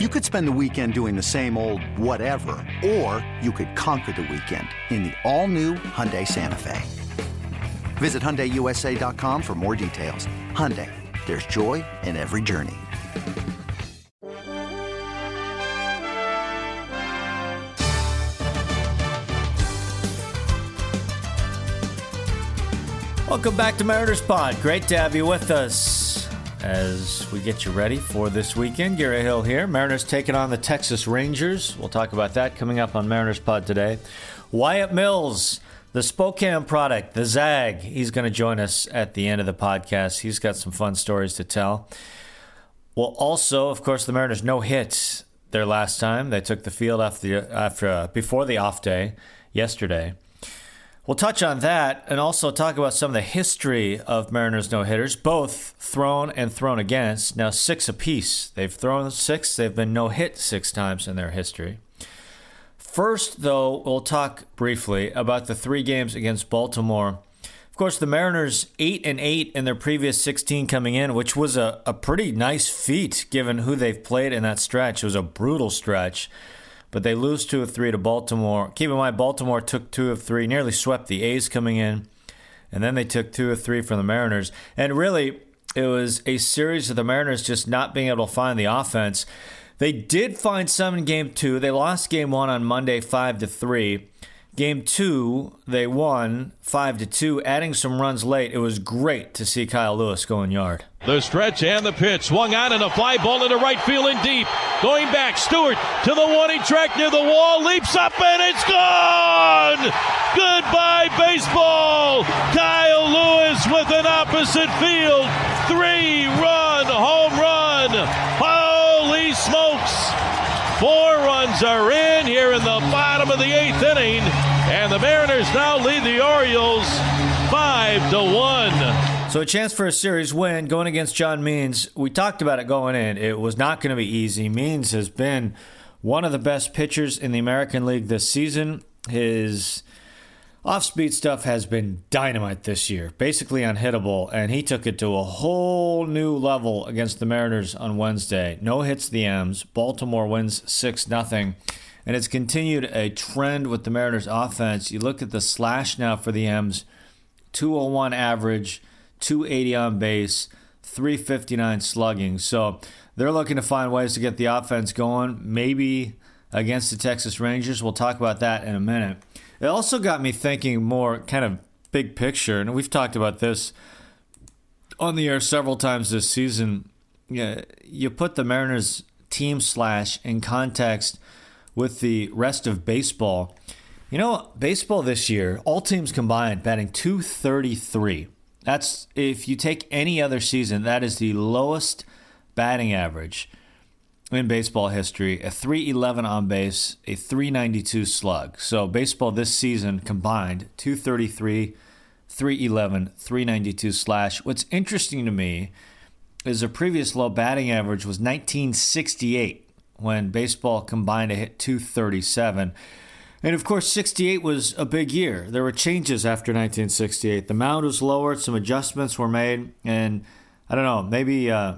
You could spend the weekend doing the same old whatever, or you could conquer the weekend in the all-new Hyundai Santa Fe. Visit HyundaiUSA.com for more details. Hyundai, there's joy in every journey. Welcome back to Mariners Pod. Great to have you with us as we get you ready for this weekend. Gary Hill here. Mariners taking on the Texas Rangers. We'll talk about that coming up on Mariners Pod today. Wyatt Mills, the Spokane product, the Zag, he's going to join us at the end of the podcast. He's got some fun stories to tell. Well, also, of course, the Mariners no hits their last time. They took the field after after uh, before the off day yesterday. We'll touch on that and also talk about some of the history of Mariners no hitters, both thrown and thrown against. Now, six apiece. They've thrown six, they've been no hit six times in their history. First, though, we'll talk briefly about the three games against Baltimore. Of course, the Mariners 8 and 8 in their previous 16 coming in, which was a, a pretty nice feat given who they've played in that stretch. It was a brutal stretch but they lose two of three to Baltimore. Keep in mind, Baltimore took two of three, nearly swept the A's coming in, and then they took two of three from the Mariners. And really, it was a series of the Mariners just not being able to find the offense. They did find some in game two. They lost game one on Monday, five to three. Game two, they won five to two, adding some runs late. It was great to see Kyle Lewis going yard. The stretch and the pitch swung on and a fly ball into right field and deep. Going back, Stewart to the warning track near the wall, leaps up and it's gone. Goodbye baseball. Kyle Lewis with an opposite field three-run home run. Holy smokes! Four runs are in of the eighth inning, and the Mariners now lead the Orioles five to one. So a chance for a series win going against John Means. We talked about it going in. It was not going to be easy. Means has been one of the best pitchers in the American League this season. His off speed stuff has been dynamite this year, basically unhittable, and he took it to a whole new level against the Mariners on Wednesday. No hits the M's. Baltimore wins 6 0. And it's continued a trend with the Mariners offense. You look at the slash now for the M's 201 average, 280 on base, 359 slugging. So they're looking to find ways to get the offense going, maybe against the Texas Rangers. We'll talk about that in a minute. It also got me thinking more kind of big picture, and we've talked about this on the air several times this season. Yeah, you put the Mariners team slash in context with the rest of baseball. You know, baseball this year, all teams combined batting 233. That's if you take any other season, that is the lowest batting average in baseball history, a 311 on base, a 392 slug. So baseball this season combined 233, 311, 392 slash. What's interesting to me is a previous low batting average was 1968 when baseball combined to hit 237. And of course, 68 was a big year. There were changes after 1968. The mound was lowered, some adjustments were made, and I don't know, maybe uh,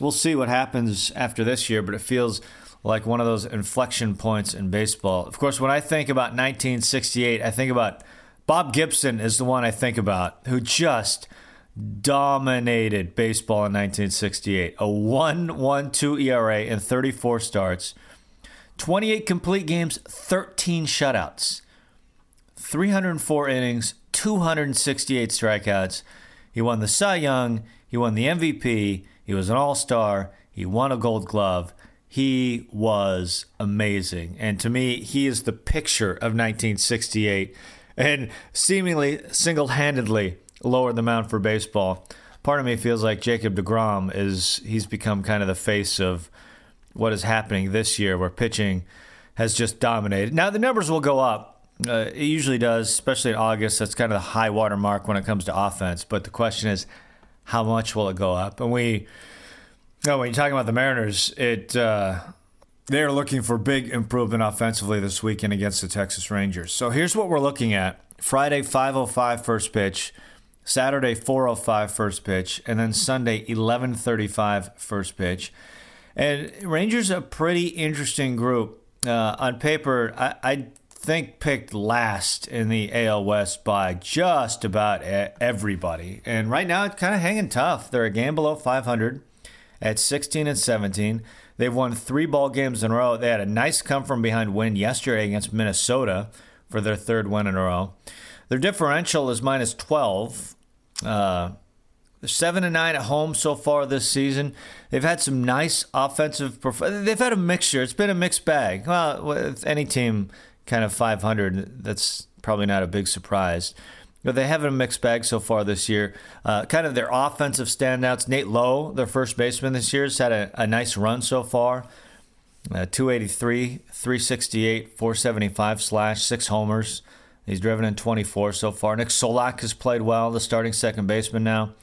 we'll see what happens after this year, but it feels like one of those inflection points in baseball. Of course, when I think about 1968, I think about Bob Gibson is the one I think about who just dominated baseball in 1968. A 1.12 ERA in 34 starts, 28 complete games, 13 shutouts, 304 innings, 268 strikeouts. He won the Cy Young, he won the MVP, he was an all star. He won a gold glove. He was amazing. And to me, he is the picture of 1968 and seemingly single handedly lowered the mound for baseball. Part of me feels like Jacob DeGrom is, he's become kind of the face of what is happening this year, where pitching has just dominated. Now, the numbers will go up. Uh, it usually does, especially in August. That's kind of the high water mark when it comes to offense. But the question is, how much will it go up? And we, no, when you're talking about the Mariners, it uh, they are looking for big improvement offensively this weekend against the Texas Rangers. So here's what we're looking at: Friday 5:05 first pitch, Saturday 4:05 first pitch, and then Sunday 11:35 first pitch. And Rangers a pretty interesting group. Uh, on paper, I, I think picked last in the AL West by just about everybody. And right now, it's kind of hanging tough. They're a game below 500 at 16 and 17. They've won three ball games in a row. They had a nice come from behind win yesterday against Minnesota for their third win in a row. Their differential is minus 12. Uh, seven and nine at home so far this season. They've had some nice offensive. Perf- they've had a mixture. It's been a mixed bag. Well, with any team kind of 500. That's probably not a big surprise. But they have a mixed bag so far this year. Uh, kind of their offensive standouts. Nate Lowe, their first baseman this year, has had a, a nice run so far. Uh, 283, 368, 475 slash, six homers. He's driven in 24 so far. Nick Solak has played well, the starting second baseman now.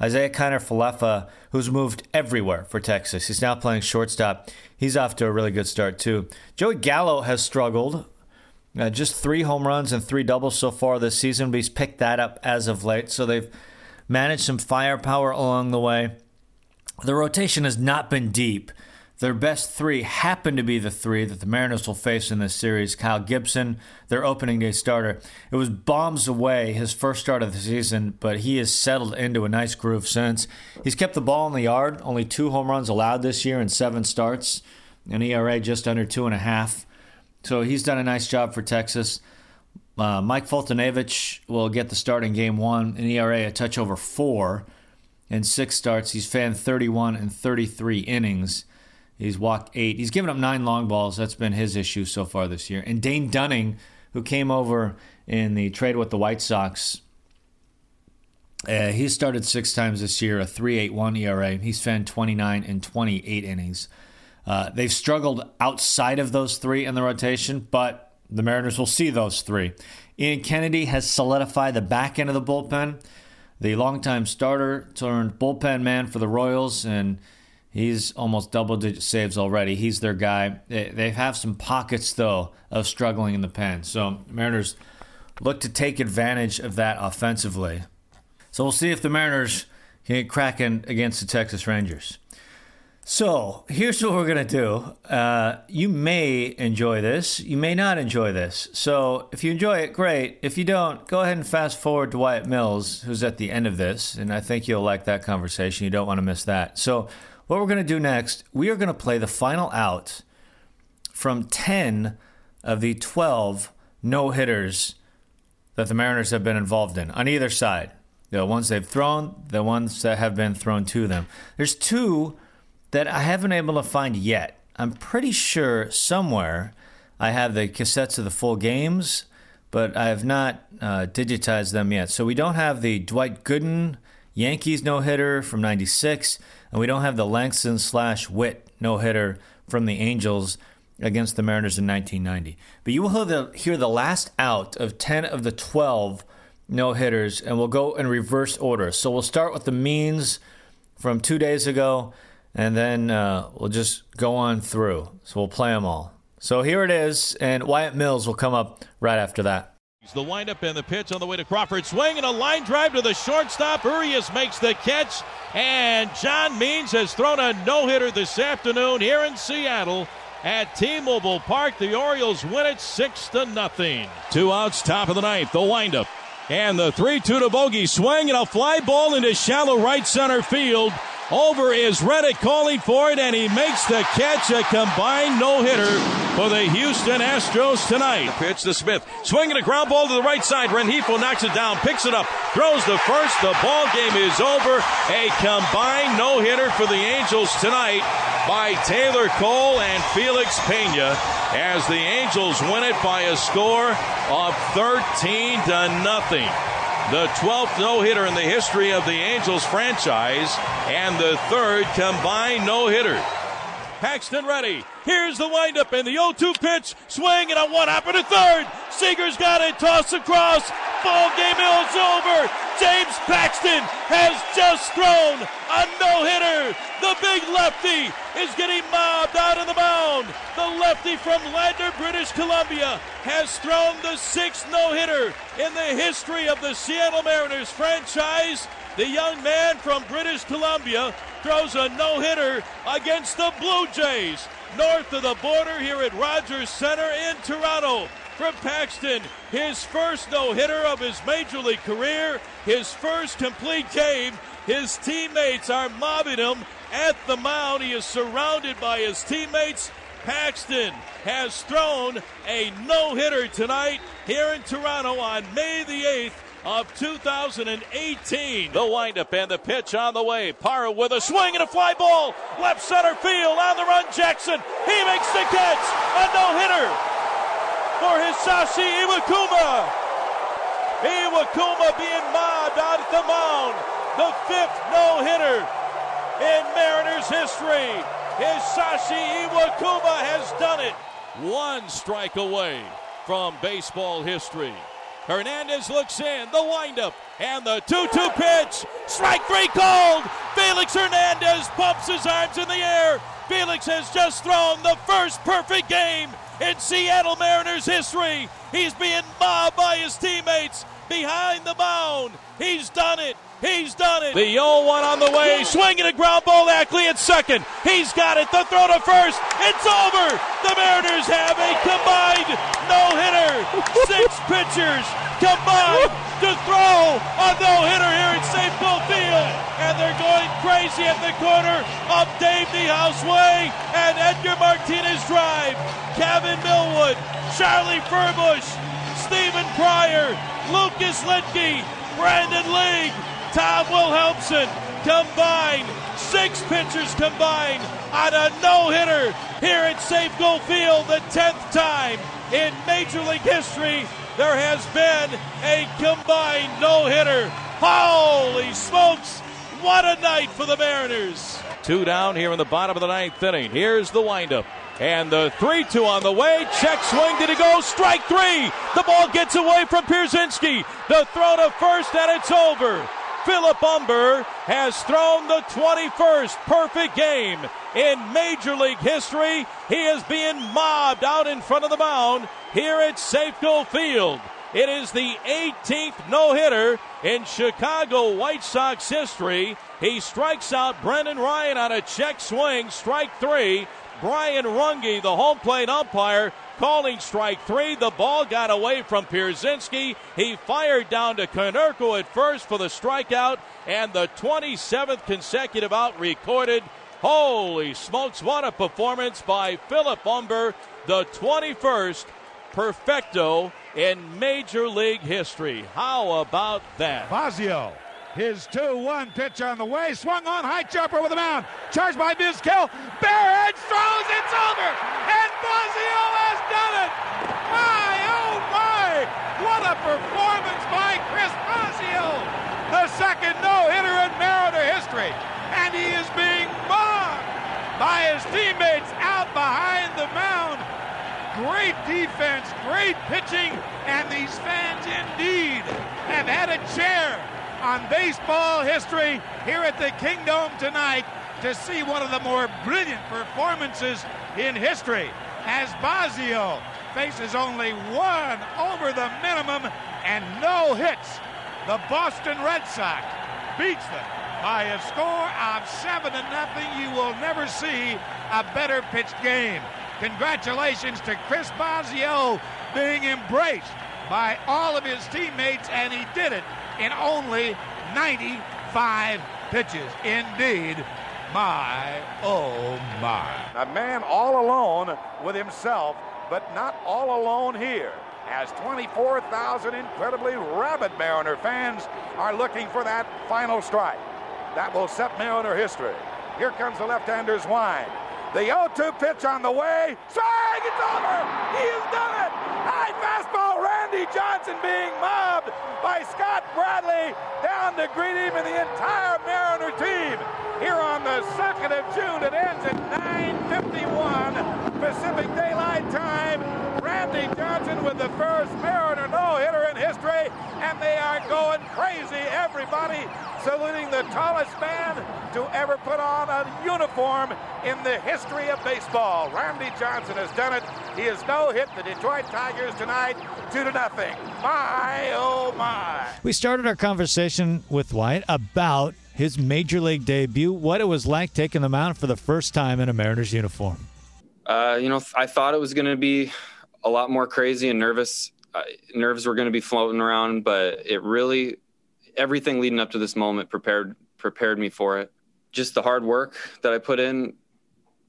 Isiah Kiner Falefa, who's moved everywhere for Texas. He's now playing shortstop. He's off to a really good start, too. Joey Gallo has struggled uh, just three home runs and three doubles so far this season, but he's picked that up as of late. So they've managed some firepower along the way. The rotation has not been deep. Their best three happen to be the three that the Mariners will face in this series. Kyle Gibson, their opening day starter. It was bombs away his first start of the season, but he has settled into a nice groove since. He's kept the ball in the yard, only two home runs allowed this year in seven starts, an ERA just under two and a half. So he's done a nice job for Texas. Uh, Mike Foltynewicz will get the start in game one, an ERA a touch over four in six starts. He's fanned 31 and 33 innings. He's walked eight. He's given up nine long balls. That's been his issue so far this year. And Dane Dunning, who came over in the trade with the White Sox, uh, he started six times this year, a 3.81 ERA. He's fanned 29 and 28 innings. Uh, they've struggled outside of those three in the rotation, but the Mariners will see those three. Ian Kennedy has solidified the back end of the bullpen. The longtime starter turned bullpen man for the Royals, and he's almost double digit saves already. He's their guy. They, they have some pockets, though, of struggling in the pen. So, Mariners look to take advantage of that offensively. So, we'll see if the Mariners can get cracking against the Texas Rangers. So here's what we're going to do. Uh, you may enjoy this. You may not enjoy this. So if you enjoy it, great. If you don't, go ahead and fast forward to Wyatt Mills, who's at the end of this. And I think you'll like that conversation. You don't want to miss that. So, what we're going to do next, we are going to play the final out from 10 of the 12 no hitters that the Mariners have been involved in on either side. The ones they've thrown, the ones that have been thrown to them. There's two that I haven't been able to find yet. I'm pretty sure somewhere I have the cassettes of the full games, but I have not uh, digitized them yet. So we don't have the Dwight Gooden Yankees no hitter from '96, and we don't have the Langston slash Witt no hitter from the Angels against the Mariners in 1990. But you will hear the, hear the last out of 10 of the 12 no hitters, and we'll go in reverse order. So we'll start with the means from two days ago and then uh, we'll just go on through. So we'll play them all. So here it is, and Wyatt Mills will come up right after that. The windup and the pitch on the way to Crawford. Swing and a line drive to the shortstop. Urias makes the catch. And John Means has thrown a no hitter this afternoon here in Seattle at T Mobile Park. The Orioles win it 6 to nothing. Two outs, top of the ninth. The windup. And the 3 2 to Bogey. Swing and a fly ball into shallow right center field. Over is Reddick calling for it, and he makes the catch. A combined no hitter for the Houston Astros tonight. The pitch to Smith. Swinging a ground ball to the right side. Rengifo knocks it down, picks it up, throws the first. The ball game is over. A combined no hitter for the Angels tonight by Taylor Cole and Felix Pena as the Angels win it by a score of 13 to nothing the 12th no hitter in the history of the Angels franchise, and the third combined no hitter. Paxton ready. Here's the windup and the 0 2 pitch. Swing and a one hopper to third. Seager's got it. Toss across. Ball game is over. James Paxton has just thrown a no hitter. The big lefty is getting mobbed out of the mound. The lefty from Ladner, British Columbia, has thrown the sixth no hitter in the history of the Seattle Mariners franchise. The young man from British Columbia throws a no hitter against the Blue Jays north of the border here at Rogers Center in Toronto. From Paxton, his first no hitter of his major league career, his first complete game. His teammates are mobbing him at the mound. He is surrounded by his teammates. Paxton has thrown a no hitter tonight here in Toronto on May the 8th of 2018. The windup and the pitch on the way. Parra with a swing and a fly ball. Left center field on the run. Jackson. He makes the catch. A no hitter for Hisashi Iwakuma. Iwakuma being mobbed out at the mound. The fifth no hitter in Mariners history. Hisashi Iwakuma has done it. One strike away from baseball history. Hernandez looks in, the windup, and the 2 2 pitch. Strike three called. Felix Hernandez pumps his arms in the air. Felix has just thrown the first perfect game in Seattle Mariners history. He's being mobbed by his teammates behind the mound. He's done it. He's done it. The 0 1 on the way. Swinging a ground ball. Ackley at second. He's got it. The throw to first. It's over. The Mariners have a combined no hitter. Six pitchers combined to throw a no hitter here at Safeco Field. And they're going crazy at the corner of Dave Niehaus Way and Edgar Martinez Drive. Kevin Millwood, Charlie Furbush, Stephen Pryor, Lucas Luetge, Brandon League, Tom Wilhelmsen combined, six pitchers combined on a no hitter here at Safeco Field, the 10th time in Major League history there has been a combined no hitter. Holy smokes! What a night for the Mariners. Two down here in the bottom of the ninth inning. Here's the windup. And the 3 2 on the way. Check swing. Did it go? Strike three. The ball gets away from Pierzynski. The throw to first, and it's over. Philip Humber has thrown the 21st perfect game in Major League history. He is being mobbed out in front of the mound here at Safeco Field. It is the 18th no hitter in Chicago White Sox history. He strikes out Brendan Ryan on a check swing, strike three. Brian Runge, the home plate umpire, calling strike three. The ball got away from Pierzynski. He fired down to Konerko at first for the strikeout, and the 27th consecutive out recorded. Holy smokes, what a performance by Philip Humber, the 21st perfecto in Major League history. How about that? Bosio his 2 1 pitch on the way. Swung on, high jumper with a mound. Charged by Vizquel. Barehead throws, it's over. And Bosio has done it. My, oh my. What a performance by Chris Bosio. The second no hitter in Mariner history. And he is being mobbed by his teammates out behind the mound. Great defense, great pitching, and these fans indeed have had a chair on baseball history here at the Kingdome tonight to see one of the more brilliant performances in history as Bosio faces only one over the minimum and no hits. The Boston Red Sox beats them by a score of seven to nothing. You will never see a better pitched game. Congratulations to Chris Bosio being embraced by all of his teammates, and he did it in only 95 pitches. Indeed, my, oh my. A man all alone with himself, but not all alone here. As 24,000 incredibly rabid Mariner fans are looking for that final strike. That will set Mariner history. Here comes the left-hander's wind. The 0-2 pitch on the way. Strike! It's over! He has done it! High fastball. Randy Johnson being mobbed by Scott Bradley down to greet him and the entire Mariner team. Here on the 2nd of June, it ends at 9.51 Pacific Daylight Time. Randy Johnson with the first Mariner no-hitter in history, and they are going crazy. Everybody saluting the tallest man to ever put on a uniform in the history of baseball. Randy Johnson has done it He has no hit the Detroit Tigers tonight, two to nothing. My oh my! We started our conversation with Wyatt about his major league debut, what it was like taking the mound for the first time in a Mariners uniform. Uh, you know, I thought it was going to be a lot more crazy and nervous. Uh, nerves were going to be floating around, but it really everything leading up to this moment prepared prepared me for it. Just the hard work that I put in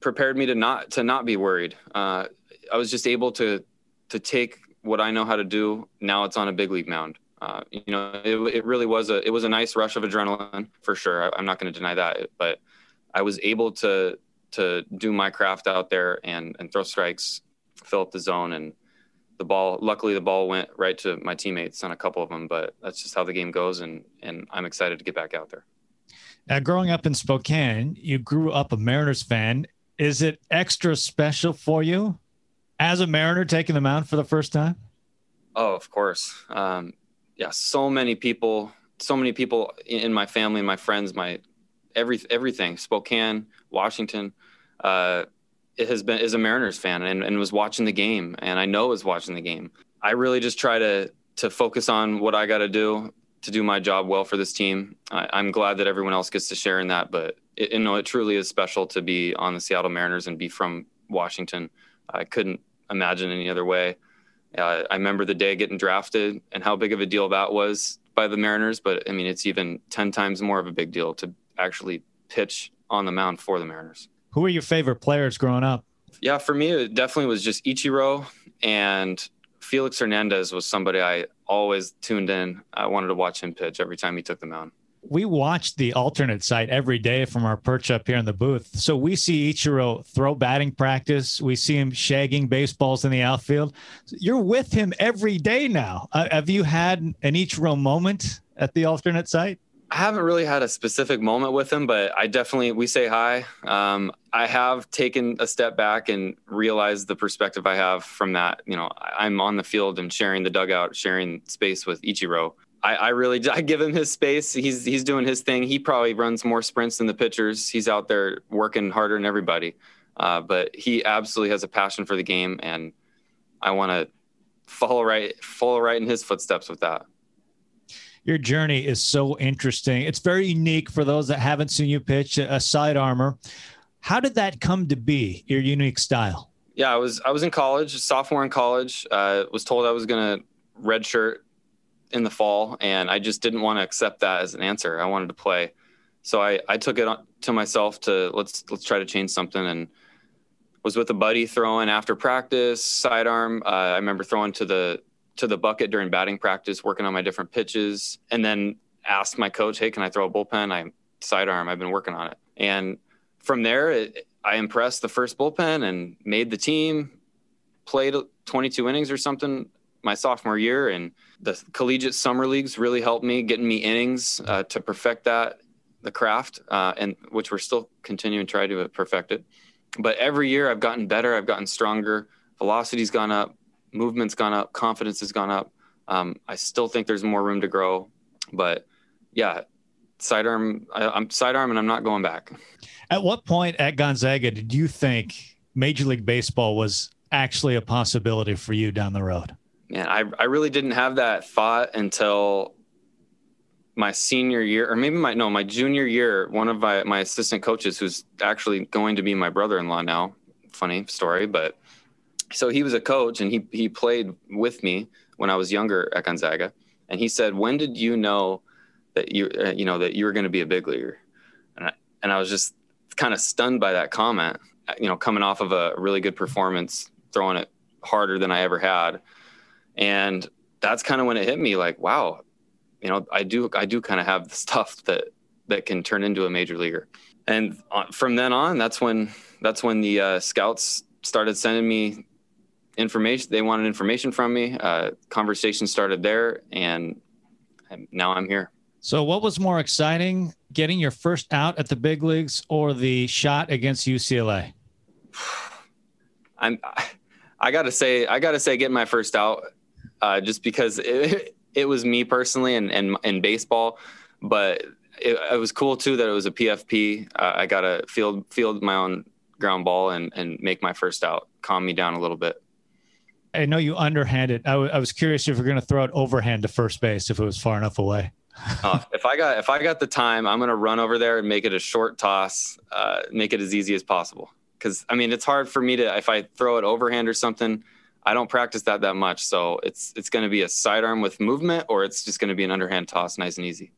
prepared me to not to not be worried. Uh, I was just able to to take what I know how to do. Now it's on a big league mound. Uh, you know, it, it really was a it was a nice rush of adrenaline for sure. I, I'm not going to deny that, but I was able to to do my craft out there and and throw strikes, fill up the zone, and the ball. Luckily, the ball went right to my teammates on a couple of them, but that's just how the game goes, and and I'm excited to get back out there. Now, growing up in Spokane, you grew up a Mariners fan. Is it extra special for you as a Mariner taking the mound for the first time? Oh, of course. Um, yeah, so many people, so many people in my family, my friends, my every everything. Spokane, Washington. Uh, it has been is a Mariners fan and, and was watching the game, and I know was watching the game. I really just try to to focus on what I got to do to do my job well for this team. I, am glad that everyone else gets to share in that, but it, you know it truly is special to be on the Seattle Mariners and be from Washington. I couldn't imagine any other way. Uh, I remember the day getting drafted and how big of a deal that was by the Mariners, but I mean it's even ten times more of a big deal to actually pitch on the mound for the Mariners. Who are your favorite players growing up? Yeah, for me, it definitely was just Ichiro and Felix Hernandez was somebody I always tuned in. I wanted to watch him pitch every time he took the mound. We watch the alternate site every day from our perch up here in the booth. So we see Ichiro throw batting practice. We see him shagging baseballs in the outfield. You're with him every day now. Uh, have you had an Ichiro moment at the alternate site? I haven't really had a specific moment with him, but I definitely we say hi. Um, I have taken a step back and realized the perspective I have from that. You know, I'm on the field and sharing the dugout, sharing space with Ichiro. I, I really I give him his space. He's he's doing his thing. He probably runs more sprints than the pitchers. He's out there working harder than everybody. Uh, but he absolutely has a passion for the game, and I want to follow right follow right in his footsteps with that your journey is so interesting. It's very unique for those that haven't seen you pitch a sidearmer. How did that come to be? Your unique style? Yeah, I was I was in college, sophomore in college. Uh, was told I was going to redshirt in the fall, and I just didn't want to accept that as an answer. I wanted to play, so I I took it to myself to let's let's try to change something and was with a buddy throwing after practice sidearm. Uh, I remember throwing to the to the bucket during batting practice, working on my different pitches, and then asked my coach, "Hey, can I throw a bullpen?" I sidearm. I've been working on it, and from there, it, I impressed the first bullpen and made the team. Played 22 innings or something my sophomore year, and the collegiate summer leagues really helped me getting me innings uh, to perfect that the craft, uh, and which we're still continuing to try to perfect it. But every year, I've gotten better. I've gotten stronger. Velocity's gone up movement's gone up, confidence has gone up. Um, I still think there's more room to grow, but yeah, sidearm. I, I'm sidearm, and I'm not going back. At what point at Gonzaga did you think Major League Baseball was actually a possibility for you down the road? Man, I I really didn't have that thought until my senior year, or maybe my no, my junior year. One of my my assistant coaches, who's actually going to be my brother-in-law now. Funny story, but so he was a coach and he he played with me when I was younger at Gonzaga, and he said, "When did you know that you uh, you know that you were going to be a big leaguer?" And I, and I was just kind of stunned by that comment. You know, coming off of a really good performance, throwing it harder than I ever had, and that's kind of when it hit me. Like, wow, you know, I do I do kind of have the stuff that that can turn into a major leaguer. And from then on, that's when that's when the uh, scouts started sending me information. They wanted information from me. Uh, conversation started there, and now I'm here. So, what was more exciting, getting your first out at the big leagues or the shot against UCLA? I'm. I gotta say, I gotta say, getting my first out, uh, just because it, it was me personally and and in baseball, but it, it, was cool too that it was a PFP. Uh, I got to field field my own ground ball and and make my first out, calm me down a little bit I know you underhand it. I, w- I was curious if you're going to throw it overhand to first base if it was far enough away. uh, if I got if I got the time, I'm going to run over there and make it a short toss, uh, make it as easy as possible. Because I mean, it's hard for me to if I throw it overhand or something. I don't practice that that much, so it's it's going to be a sidearm with movement, or it's just going to be an underhand toss, nice and easy.